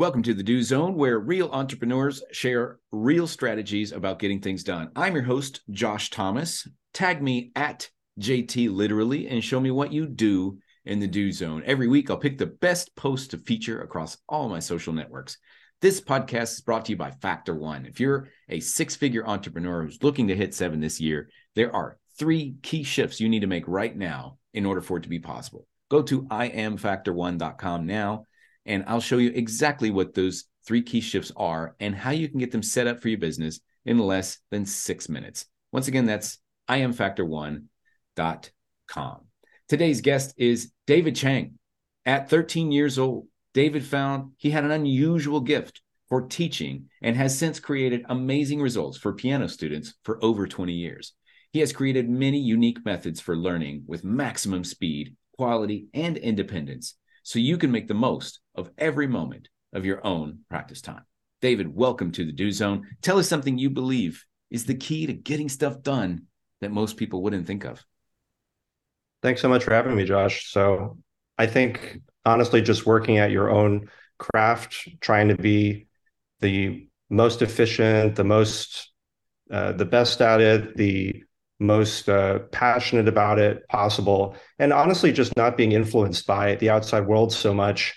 Welcome to the Do Zone, where real entrepreneurs share real strategies about getting things done. I'm your host, Josh Thomas. Tag me at JT Literally and show me what you do in the Do Zone. Every week, I'll pick the best post to feature across all my social networks. This podcast is brought to you by Factor One. If you're a six figure entrepreneur who's looking to hit seven this year, there are three key shifts you need to make right now in order for it to be possible. Go to iamfactor1.com now and I'll show you exactly what those three key shifts are and how you can get them set up for your business in less than six minutes. Once again, that's iamfactor1.com. Today's guest is David Chang. At 13 years old, David found he had an unusual gift for teaching and has since created amazing results for piano students for over 20 years. He has created many unique methods for learning with maximum speed, quality, and independence so you can make the most of every moment of your own practice time. David, welcome to the Do Zone. Tell us something you believe is the key to getting stuff done that most people wouldn't think of. Thanks so much for having me, Josh. So, I think honestly, just working at your own craft, trying to be the most efficient, the most, uh, the best at it, the most uh, passionate about it possible and honestly just not being influenced by the outside world so much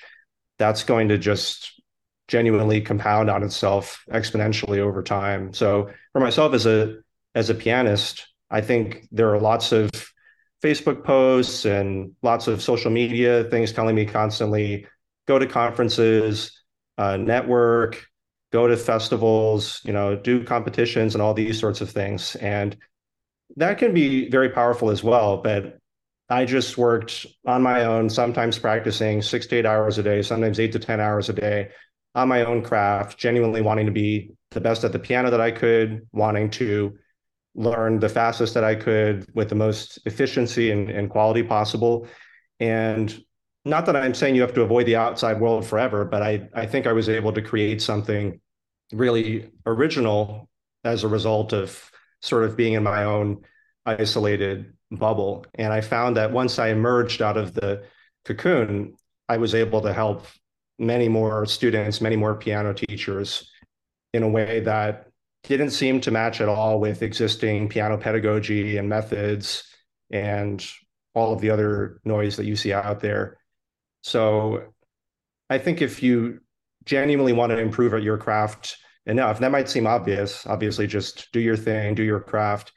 that's going to just genuinely compound on itself exponentially over time so for myself as a as a pianist i think there are lots of facebook posts and lots of social media things telling me constantly go to conferences uh, network go to festivals you know do competitions and all these sorts of things and that can be very powerful as well. But I just worked on my own, sometimes practicing six to eight hours a day, sometimes eight to 10 hours a day on my own craft, genuinely wanting to be the best at the piano that I could, wanting to learn the fastest that I could with the most efficiency and, and quality possible. And not that I'm saying you have to avoid the outside world forever, but I, I think I was able to create something really original as a result of sort of being in my own isolated bubble. And I found that once I emerged out of the cocoon, I was able to help many more students, many more piano teachers in a way that didn't seem to match at all with existing piano pedagogy and methods and all of the other noise that you see out there. So I think if you genuinely want to improve at your craft, enough. That might seem obvious. Obviously, just do your thing, do your craft.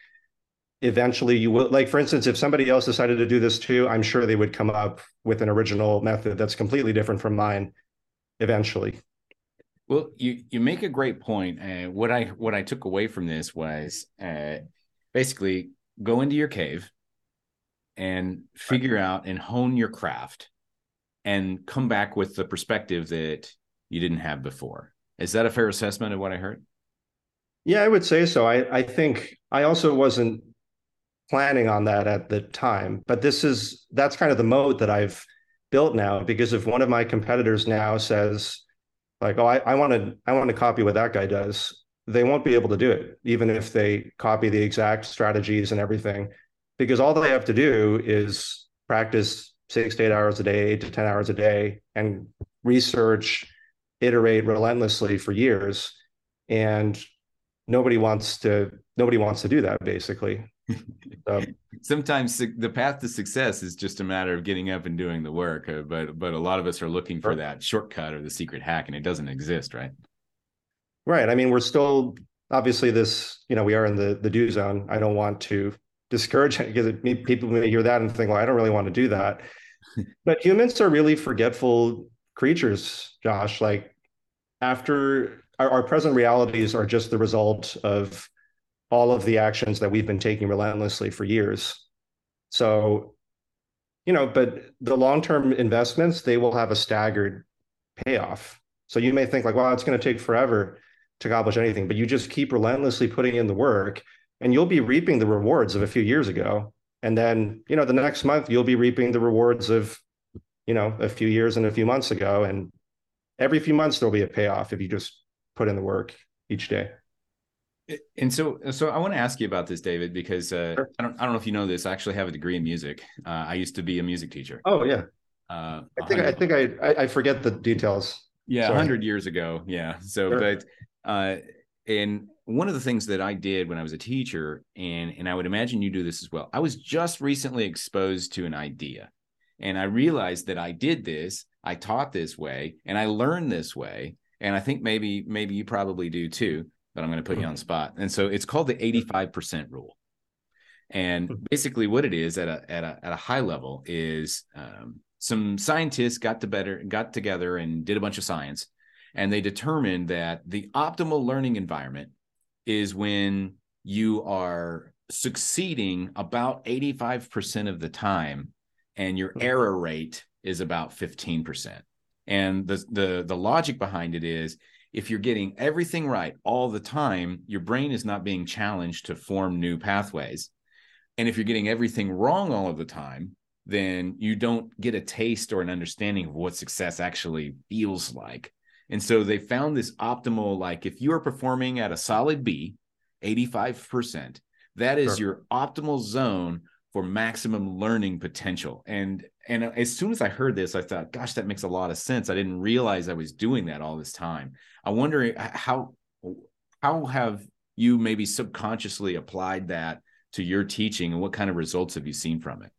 Eventually, you will, like, for instance, if somebody else decided to do this too, I'm sure they would come up with an original method that's completely different from mine eventually. Well, you you make a great point. Uh, what I what I took away from this was uh, basically go into your cave and figure out and hone your craft, and come back with the perspective that you didn't have before. Is that a fair assessment of what I heard? Yeah, I would say so. I, I think I also wasn't planning on that at the time, but this is that's kind of the mode that I've built now because if one of my competitors now says, like, oh, I want to I want to copy what that guy does, they won't be able to do it, even if they copy the exact strategies and everything, because all they have to do is practice six to eight hours a day, eight to 10 hours a day, and research iterate relentlessly for years. And nobody wants to nobody wants to do that basically so, sometimes the path to success is just a matter of getting up and doing the work uh, but but a lot of us are looking for that shortcut or the secret hack and it doesn't exist right? Right. I mean we're still obviously this you know we are in the the do zone. I don't want to discourage it because people may hear that and think well i don't really want to do that. But humans are really forgetful creatures, Josh. Like after our, our present realities are just the result of all of the actions that we've been taking relentlessly for years. So, you know, but the long-term investments, they will have a staggered payoff. So you may think like, well, it's going to take forever to accomplish anything, but you just keep relentlessly putting in the work and you'll be reaping the rewards of a few years ago. And then, you know, the next month you'll be reaping the rewards of you know, a few years and a few months ago. And every few months there'll be a payoff if you just put in the work each day. And so, so I want to ask you about this, David, because uh, sure. I don't, I don't know if you know this. I actually have a degree in music. Uh, I used to be a music teacher. Oh yeah. Uh, I think, I think I, I forget the details. Yeah, hundred years ago. Yeah. So, sure. but uh, and one of the things that I did when I was a teacher, and and I would imagine you do this as well. I was just recently exposed to an idea, and I realized that I did this, I taught this way, and I learned this way, and I think maybe maybe you probably do too. But I'm going to put you on the spot, and so it's called the 85 percent rule. And hmm. basically, what it is at a at a at a high level is um, some scientists got to better got together and did a bunch of science, and they determined that the optimal learning environment is when you are succeeding about 85% of the time and your hmm. error rate is about 15%. And the the the logic behind it is if you're getting everything right all the time, your brain is not being challenged to form new pathways. And if you're getting everything wrong all of the time, then you don't get a taste or an understanding of what success actually feels like. And so they found this optimal, like if you are performing at a solid B, 85%, that is sure. your optimal zone for maximum learning potential. And and as soon as I heard this, I thought, gosh, that makes a lot of sense. I didn't realize I was doing that all this time. I wonder how how have you maybe subconsciously applied that to your teaching and what kind of results have you seen from it?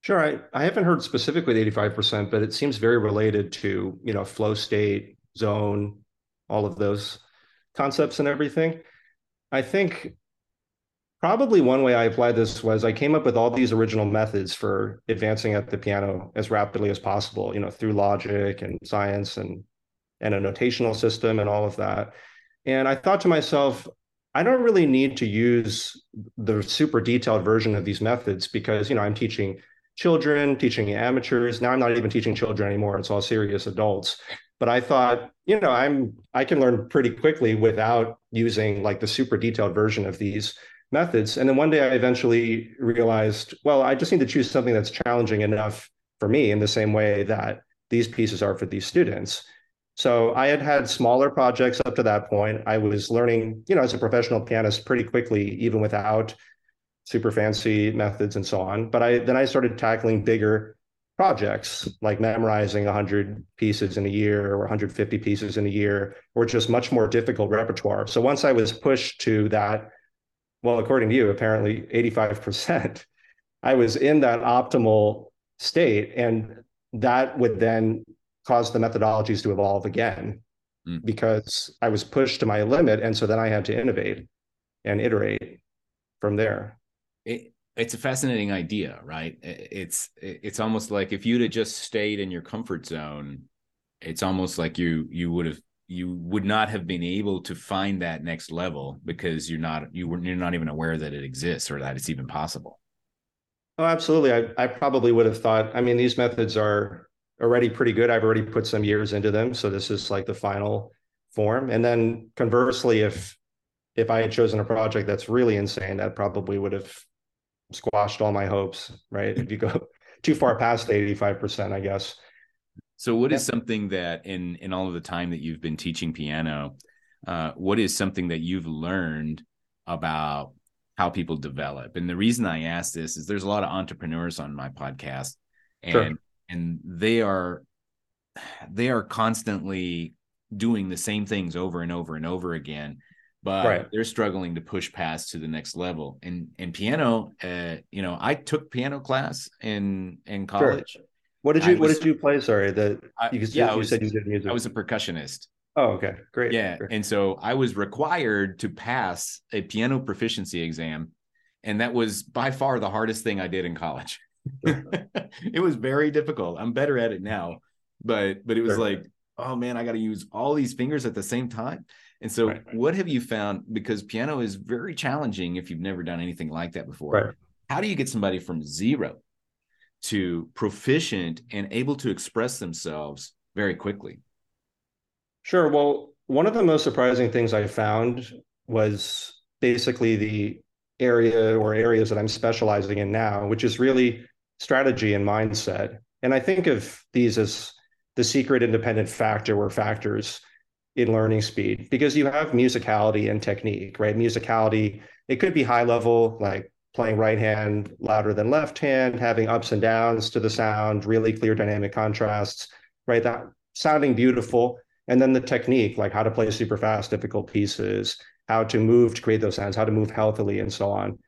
Sure. I, I haven't heard specifically the 85%, but it seems very related to, you know, flow state, zone, all of those concepts and everything. I think probably one way I applied this was I came up with all these original methods for advancing at the piano as rapidly as possible, you know, through logic and science and and a notational system and all of that. And I thought to myself, I don't really need to use the super detailed version of these methods because, you know, I'm teaching children, teaching amateurs. Now I'm not even teaching children anymore. It's all serious adults. But I thought, you know, I'm I can learn pretty quickly without using like the super detailed version of these methods. And then one day I eventually realized, well, I just need to choose something that's challenging enough for me in the same way that these pieces are for these students. So I had had smaller projects up to that point. I was learning, you know, as a professional pianist pretty quickly, even without super fancy methods and so on. But I then I started tackling bigger projects like memorizing 100 pieces in a year or 150 pieces in a year or just much more difficult repertoire. So once I was pushed to that well according to you apparently 85%, I was in that optimal state and that would then cause the methodologies to evolve again mm. because I was pushed to my limit. And so then I had to innovate and iterate from there. It, it's a fascinating idea, right? It's it's almost like if you'd have just stayed in your comfort zone, it's almost like you you would have you would not have been able to find that next level because you're not you were you're not even aware that it exists or that it's even possible. Oh, absolutely. I, I probably would have thought, I mean, these methods are already pretty good. I've already put some years into them. So this is like the final form. And then conversely, if if I had chosen a project that's really insane, that probably would have squashed all my hopes, right? If you go too far past 85%, I guess. So what is something that in in all of the time that you've been teaching piano, uh, what is something that you've learned about how people develop? And the reason I ask this is there's a lot of entrepreneurs on my podcast and sure and they are they are constantly doing the same things over and over and over again but right. they're struggling to push past to the next level and and piano uh, you know i took piano class in in college sure. What did you was, what did you play sorry that you, yeah, you was, said you did music i was a percussionist oh okay great yeah great. and so i was required to pass a piano proficiency exam and that was by far the hardest thing i did in college it was very difficult. I'm better at it now, but but it was sure. like, oh man, I got to use all these fingers at the same time. And so, right, right. what have you found? Because piano is very challenging if you've never done anything like that before. Right. How do you get somebody from zero to proficient and able to express themselves very quickly? Sure. Well, one of the most surprising things I found was basically the area or areas that I'm specializing in now, which is really strategy and mindset. And I think of these as the secret independent factor or factors in learning speed because you have musicality and technique, right? Musicality, it could be high level, like playing right hand louder than left hand, having ups and downs to the sound, really clear dynamic contrasts, right? That sounding beautiful. And then the technique, like how to play super fast, difficult pieces, how to move to create those sounds, how to move healthily, and so on.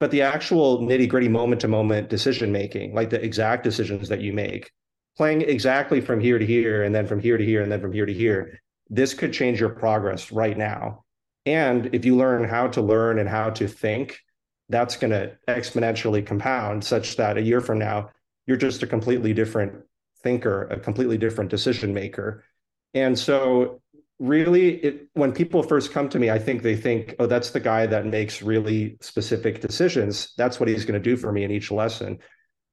But the actual nitty gritty moment to moment decision making, like the exact decisions that you make, playing exactly from here to here, and then from here to here, and then from here to here, this could change your progress right now. And if you learn how to learn and how to think, that's going to exponentially compound such that a year from now, you're just a completely different thinker, a completely different decision maker. And so really it, when people first come to me i think they think oh that's the guy that makes really specific decisions. That's what he's going to do for me in each lesson.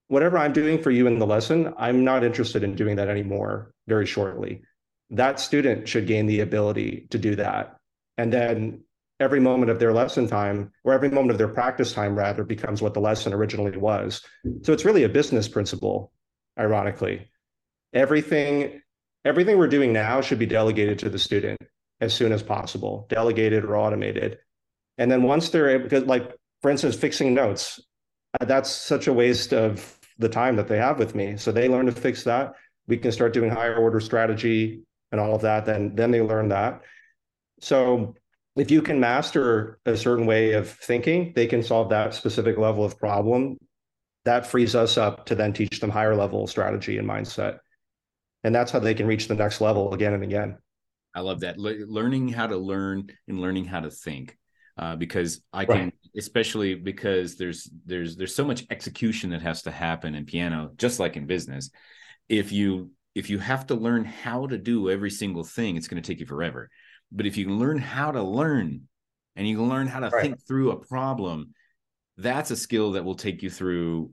Whatever i'm doing for you in the lesson i'm not interested in doing that anymore very shortly. That student should gain the ability to do that. And then every moment of their lesson time or every moment of their practice time rather becomes what the lesson originally was so it's really a business principle ironically everything everything we're doing now should be delegated to the student as soon as possible, delegated or automated. And then once they're able, because like for instance, fixing notes, uh, that's such a waste of the time that they have with me. So they learn to fix that. We can start doing higher order strategy and all of that. Then then they learn that. So if you can master a certain way of thinking, they can solve that specific level of problem. That frees us up to then teach them higher level strategy and mindset. And that's how they can reach the next level again and again. I love that. Le- learning how to learn and learning how to think uh, because i can right. especially because there's there's there's so much execution that has to happen in piano just like in business. If you if you have to learn how to do every single thing it's going to take you forever but if you can learn how to learn and you can learn how to right. think through a problem that's a skill that will take you through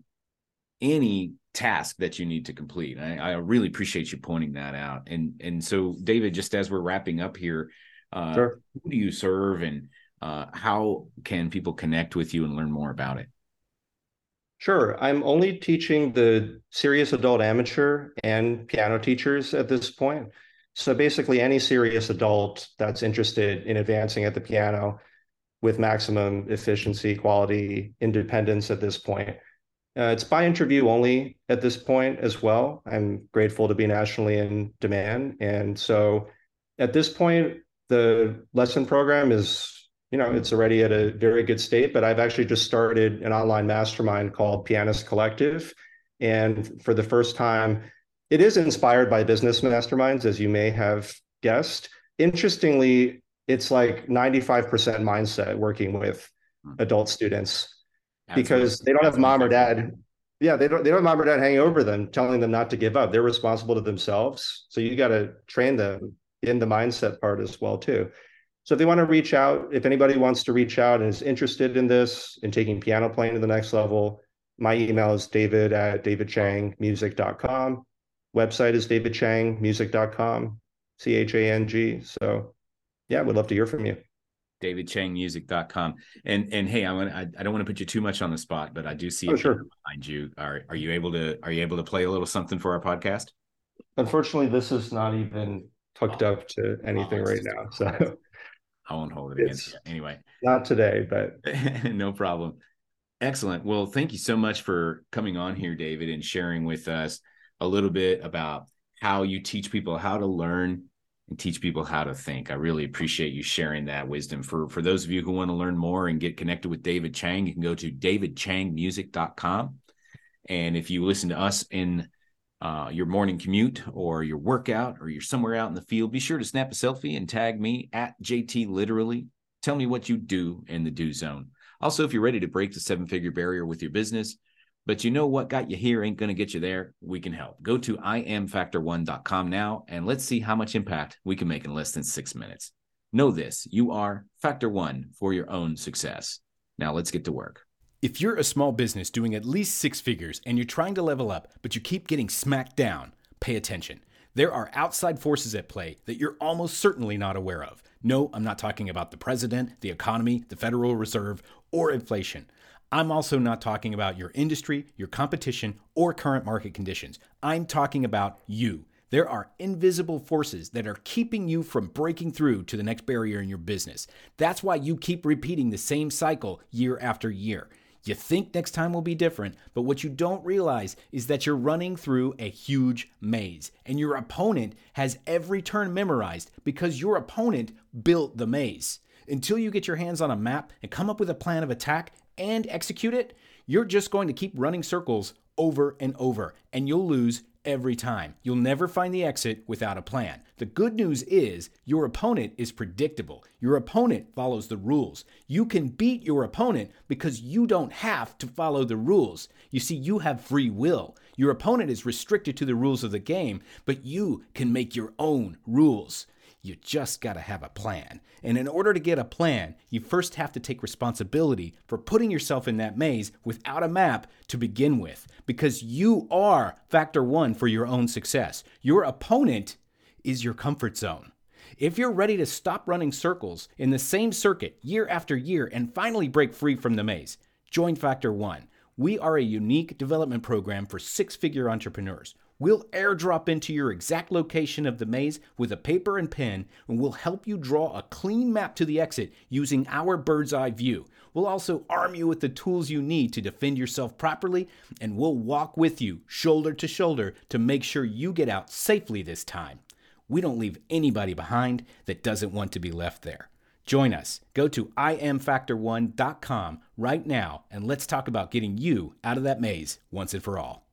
any task that you need to complete. I, I, really appreciate you pointing that out. And and so, David, just as we're wrapping up here, uh, sure. who do you serve, and uh, how can people connect with you and learn more about it? Sure. I'm only teaching the serious adult amateur and piano teachers at this point. So basically, any serious adult that's interested in advancing at the piano with maximum efficiency, quality, independence at this point uh, it's by interview only at this point as well. I'm grateful to be nationally in demand. And so at this point, the lesson program is, you know, it's already at a very good state, but I've actually just started an online mastermind called Pianist Collective. And for the first time, it is inspired by business masterminds, as you may have guessed. Interestingly, it's like 95% mindset working with hmm. adult students because they don't have mom or dad. Yeah, they don't they don't have mom or dad hanging over them, telling them not to give up. They're responsible to themselves. So you got to train them in the mindset part as well too. So if they want to reach out, if anybody wants to reach out and is interested in this in taking piano playing to the next level, my email is david at davidchangmusic.com. Website is davidchangmusic.com, C H A N G. So yeah, we'd love to hear from you davidchangmusic.com. And and hey, I want I, I don't want to put you too much on the spot, but I do see oh, sure. behind you. Are are you able to are you able to play a little something for our podcast? Unfortunately, this is not even hooked oh. up to anything oh, right now. So I won't hold it against you. Anyway. Not today, but no problem. Excellent. Well, thank you so much for coming on here, David, and sharing with us a little bit about how you teach people how to learn and teach people how to think. I really appreciate you sharing that wisdom. For for those of you who want to learn more and get connected with David Chang, you can go to davidchangmusic.com. And if you listen to us in uh, your morning commute or your workout or you're somewhere out in the field, be sure to snap a selfie and tag me at JT Literally. Tell me what you do in the do zone. Also, if you're ready to break the seven figure barrier with your business, but you know what got you here ain't going to get you there. We can help. Go to iamfactor1.com now and let's see how much impact we can make in less than six minutes. Know this you are Factor One for your own success. Now let's get to work. If you're a small business doing at least six figures and you're trying to level up, but you keep getting smacked down, pay attention. There are outside forces at play that you're almost certainly not aware of. No, I'm not talking about the president, the economy, the Federal Reserve, or inflation. I'm also not talking about your industry, your competition, or current market conditions. I'm talking about you. There are invisible forces that are keeping you from breaking through to the next barrier in your business. That's why you keep repeating the same cycle year after year. You think next time will be different, but what you don't realize is that you're running through a huge maze and your opponent has every turn memorized because your opponent built the maze. Until you get your hands on a map and come up with a plan of attack and execute it, you're just going to keep running circles over and over, and you'll lose every time. You'll never find the exit without a plan. The good news is your opponent is predictable. Your opponent follows the rules. You can beat your opponent because you don't have to follow the rules. You see, you have free will. Your opponent is restricted to the rules of the game, but you can make your own rules. You just got to have a plan. And in order to get a plan, you first have to take responsibility for putting yourself in that maze without a map to begin with, because you are factor one for your own success. Your opponent is your comfort zone. If you're ready to stop running circles in the same circuit year after year and finally break free from the maze, join Factor One. We are a unique development program for six figure entrepreneurs. We'll airdrop into your exact location of the maze with a paper and pen, and we'll help you draw a clean map to the exit using our bird's eye view. We'll also arm you with the tools you need to defend yourself properly, and we'll walk with you shoulder to shoulder to make sure you get out safely this time. We don't leave anybody behind that doesn't want to be left there. Join us. Go to iamfactor1.com right now and let's talk about getting you out of that maze once and for all.